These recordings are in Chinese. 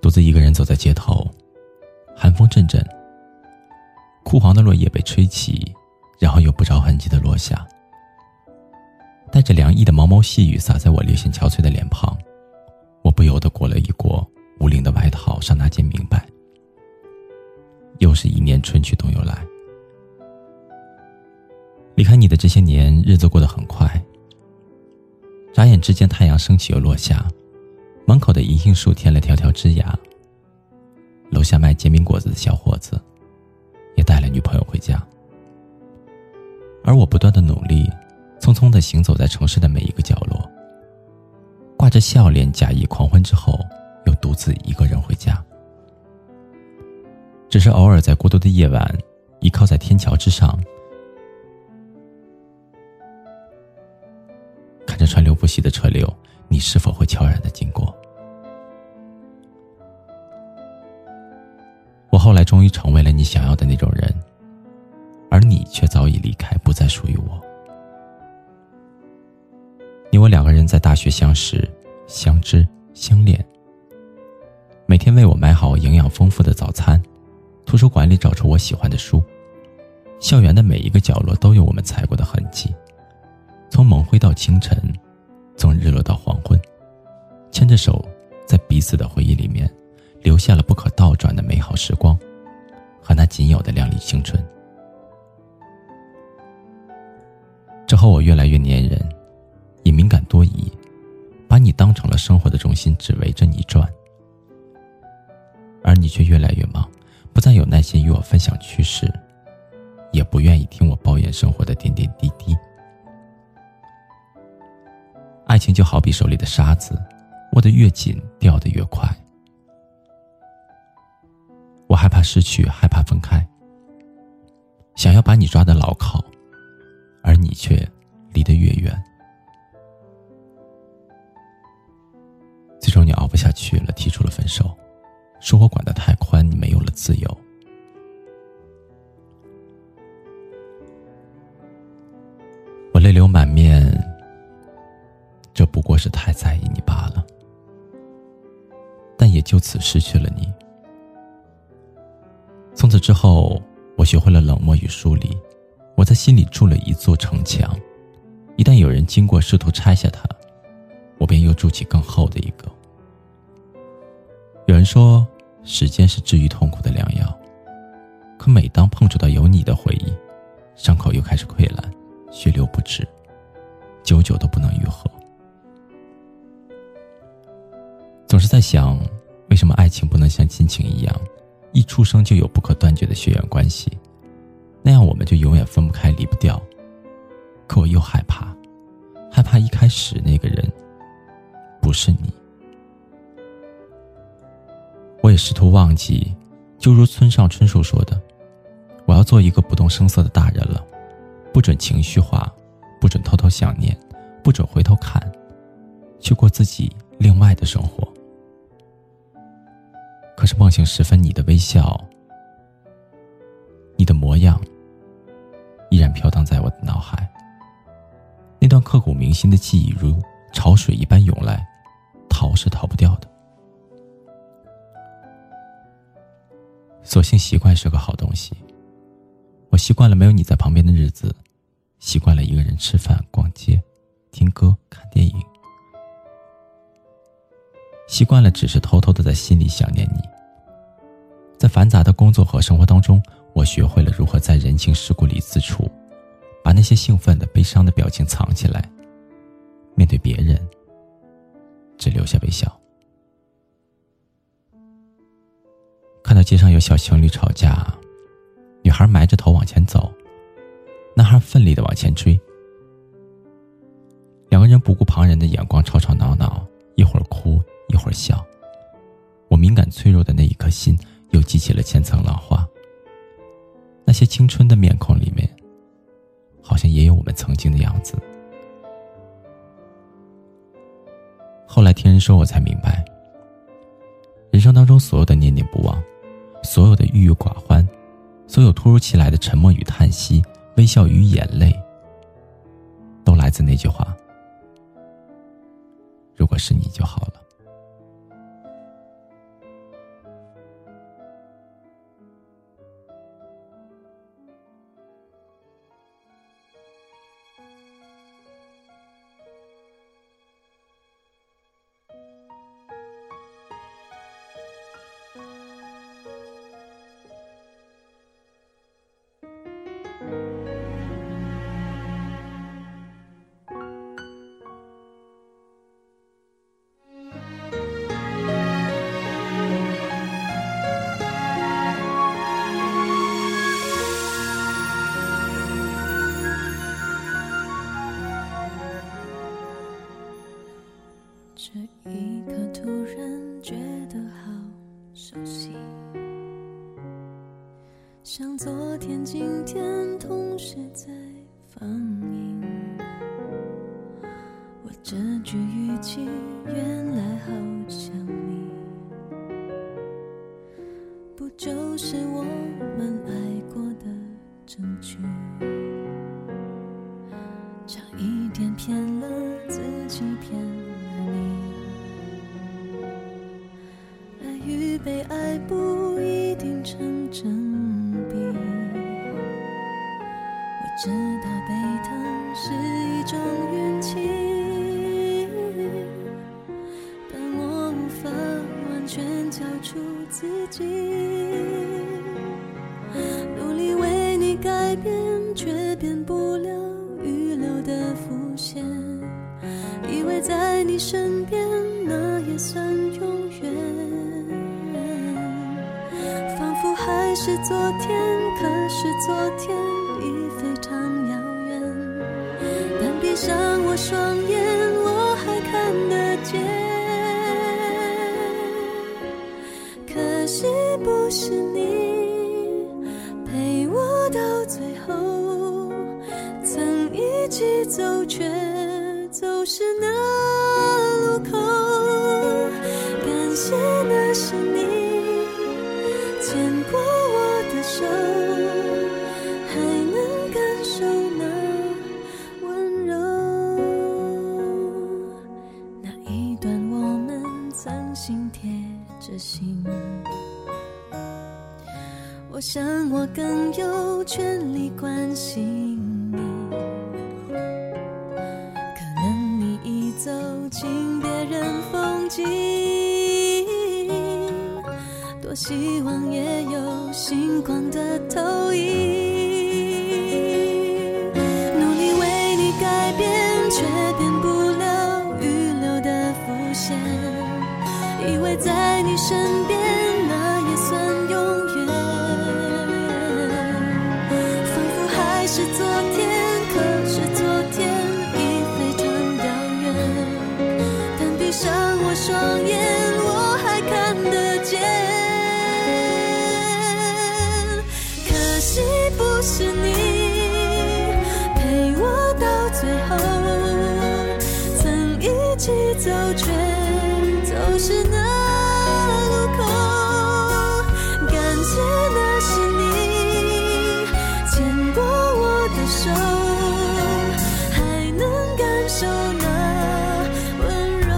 独自一个人走在街头，寒风阵阵，枯黄的落叶被吹起，然后又不着痕迹的落下，带着凉意的毛毛细雨洒在我略显憔悴的脸庞，我不由得裹了一裹无领的外套，刹那间明白，又是一年春去冬又来。离开你的这些年，日子过得很快，眨眼之间，太阳升起又落下。门口的银杏树添了条条枝芽。楼下卖煎饼果子的小伙子，也带了女朋友回家。而我不断的努力，匆匆的行走在城市的每一个角落，挂着笑脸，假意狂欢之后，又独自一个人回家。只是偶尔在孤独的夜晚，依靠在天桥之上，看着川流不息的车流，你是否会悄然的经过？终于成为了你想要的那种人，而你却早已离开，不再属于我。你我两个人在大学相识、相知、相恋，每天为我买好营养丰富的早餐，图书馆里找出我喜欢的书，校园的每一个角落都有我们踩过的痕迹，从蒙灰到清晨，从日落到黄昏，牵着手，在彼此的回忆里面。留下了不可倒转的美好时光，和那仅有的靓丽青春。之后我越来越粘人，也敏感多疑，把你当成了生活的中心，只围着你转。而你却越来越忙，不再有耐心与我分享趣事，也不愿意听我抱怨生活的点点滴滴。爱情就好比手里的沙子，握得越紧，掉得越快。我害怕失去，害怕分开，想要把你抓得牢靠，而你却离得越远。最终你熬不下去了，提出了分手，说我管得太宽，你没有了自由。我泪流满面，这不过是太在意你罢了，但也就此失去了你。从此之后，我学会了冷漠与疏离。我在心里筑了一座城墙，一旦有人经过试图拆下它，我便又筑起更厚的一个。有人说，时间是治愈痛苦的良药，可每当碰触到有你的回忆，伤口又开始溃烂，血流不止，久久都不能愈合。总是在想，为什么爱情不能像？出生就有不可断绝的血缘关系，那样我们就永远分不开、离不掉。可我又害怕，害怕一开始那个人不是你。我也试图忘记，就如村上春树说的：“我要做一个不动声色的大人了，不准情绪化，不准偷偷想念，不准回头看，去过自己另外的生活。”可是梦醒时分，你的微笑，你的模样，依然飘荡在我的脑海。那段刻骨铭心的记忆，如潮水一般涌来，逃是逃不掉的。所幸习惯是个好东西，我习惯了没有你在旁边的日子，习惯了一个人吃饭、逛街、听歌、看电影。习惯了，只是偷偷的在心里想念你。在繁杂的工作和生活当中，我学会了如何在人情世故里自处，把那些兴奋的、悲伤的表情藏起来。面对别人，只留下微笑。看到街上有小情侣吵架，女孩埋着头往前走，男孩奋力的往前追，两个人不顾旁人的眼光，吵吵闹闹，一会儿哭。一会儿笑，我敏感脆弱的那一颗心又激起了千层浪花。那些青春的面孔里面，好像也有我们曾经的样子。后来听人说，我才明白，人生当中所有的念念不忘，所有的郁郁寡欢，所有突如其来的沉默与叹息，微笑与眼泪，都来自那句话：如果是你就好了。像昨天、今天同时在放映。我这句语气原来好像你，不就是我们爱过的证据？差一点骗了自己，骗了你。爱与被爱不变不了预留的伏线。以为在你身边，那也算永远。仿佛还是昨天，可是昨天已非常遥远。但闭上我双眼，我还看得见。可惜不是你一起走，却走失那路口。感谢那是你牵过我的手，还能感受那温柔。那一段我们曾心贴着心。我想我更有权利关心多希望也有星光的投影。却走失那路口感谢那是你牵过我的手还能感受那温柔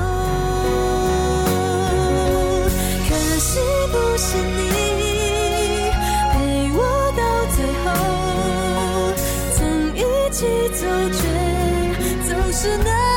可惜不是你陪我到最后曾一起走却走失那